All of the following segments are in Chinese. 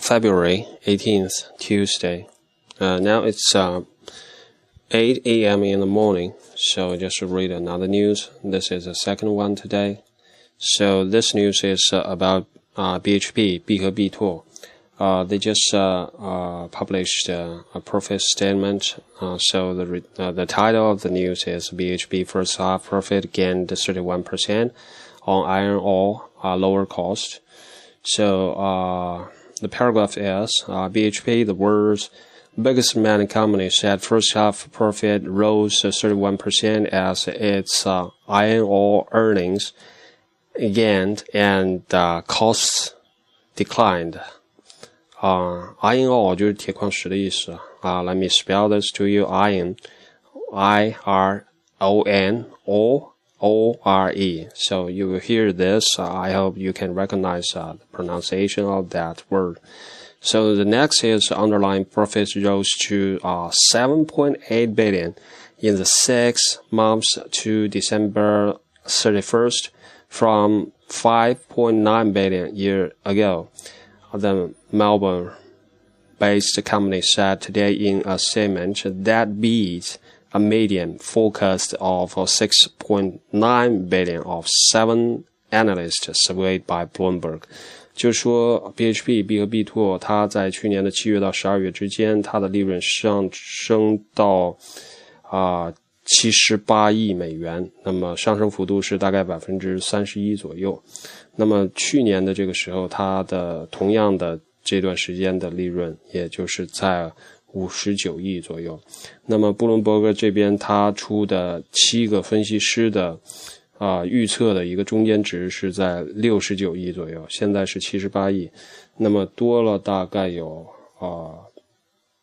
February 18th, Tuesday. Uh, now it's uh, 8 a.m. in the morning, so just read another news. This is the second one today. So this news is uh, about uh, BHP, BHP Tour. Uh, they just uh, uh, published a profit statement. so the the title of the news is BHP first half profit gained 31% on iron ore, lower cost. So the paragraph is BHP, the world's biggest mining company, said first half profit rose 31% as its iron ore earnings gained and costs declined. 啊，iron ore 就是铁矿石的意思啊。Let me spell this to you: iron, I R O N O O R E. So you will hear this. I hope you can recognize uh, the pronunciation of that word. So the next is underlying profits rose to uh, 7.8 billion in the six months to December 31st from 5.9 billion year ago the Melbourne based company said today in a statement that beats a median forecast of 6.9 billion of seven analysts surveyed by Bloomberg。就是说 BHP B 和 B two，，它在去年的七月到十二月之间，它的利润上升到啊七十八亿美元，那么上升幅度是大概百分之三十一左右。那么去年的这个时候，它的同样的这段时间的利润，也就是在五十九亿左右。那么布伦伯格这边他出的七个分析师的啊预测的一个中间值是在六十九亿左右，现在是七十八亿，那么多了大概有啊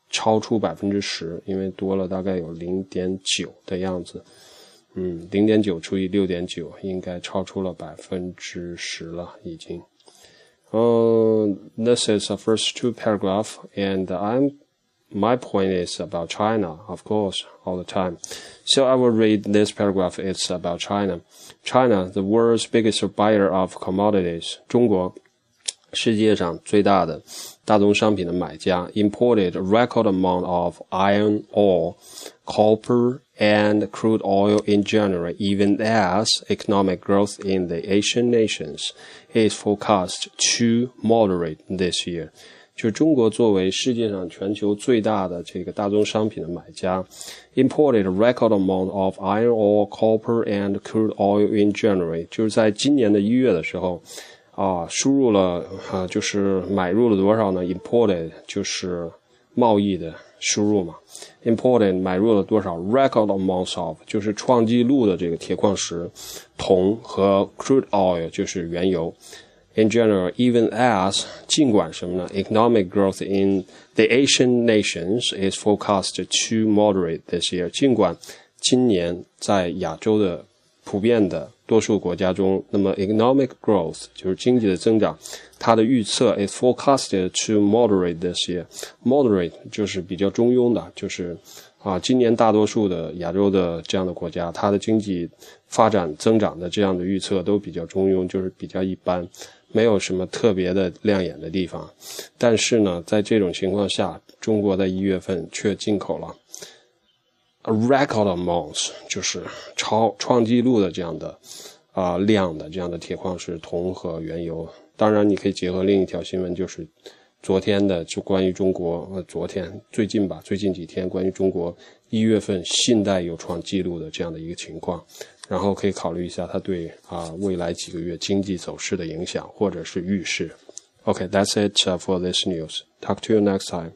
超出百分之十，因为多了大概有零点九的样子。嗯，零点九除以六点九，应该超出了百分之十了，已经。Uh, this is the first two paragraph, and I'm my point is about China, of course, all the time. So I will read this paragraph. It's about China. China, the world's biggest buyer of commodities. 中国，世界上最大的大宗商品的买家，imported a record amount of iron ore, copper and crude oil in January, even as economic growth in the Asian nations is forecast to moderate this year. 就中国作为世界上全球最大的这个大宗商品的买家，imported record amount of iron ore, copper and crude oil in January，就是在今年的一月的时候，啊，输入了啊，就是买入了多少呢？imported 就是贸易的输入嘛。Important 买入了多少？Record amounts of 就是创纪录的这个铁矿石、铜和 crude oil 就是原油。In general, even as 尽管什么呢？Economic growth in the Asian nations is forecast to moderate this year。尽管今年在亚洲的普遍的多数国家中，那么 economic growth 就是经济的增长，它的预测 is forecasted to moderate this year。moderate 就是比较中庸的，就是啊，今年大多数的亚洲的这样的国家，它的经济发展增长的这样的预测都比较中庸，就是比较一般，没有什么特别的亮眼的地方。但是呢，在这种情况下，中国在一月份却进口了。a record amounts 就是超创纪录的这样的啊量的这样的铁矿石、铜和原油。当然，你可以结合另一条新闻，就是昨天的就关于中国呃昨天最近吧，最近几天关于中国一月份信贷有创纪录的这样的一个情况，然后可以考虑一下它对啊未来几个月经济走势的影响或者是预示。OK，that's it for this news. Talk to you next time.